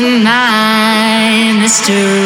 my mystery.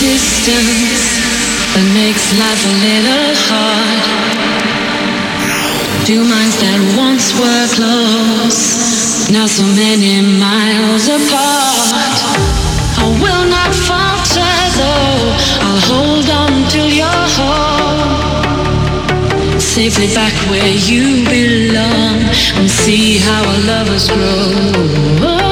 Distance that makes life a little hard. Two minds that once were close, now so many miles apart. I will not falter though, I'll hold on till you're home. Safely back where you belong and see how our lovers grow.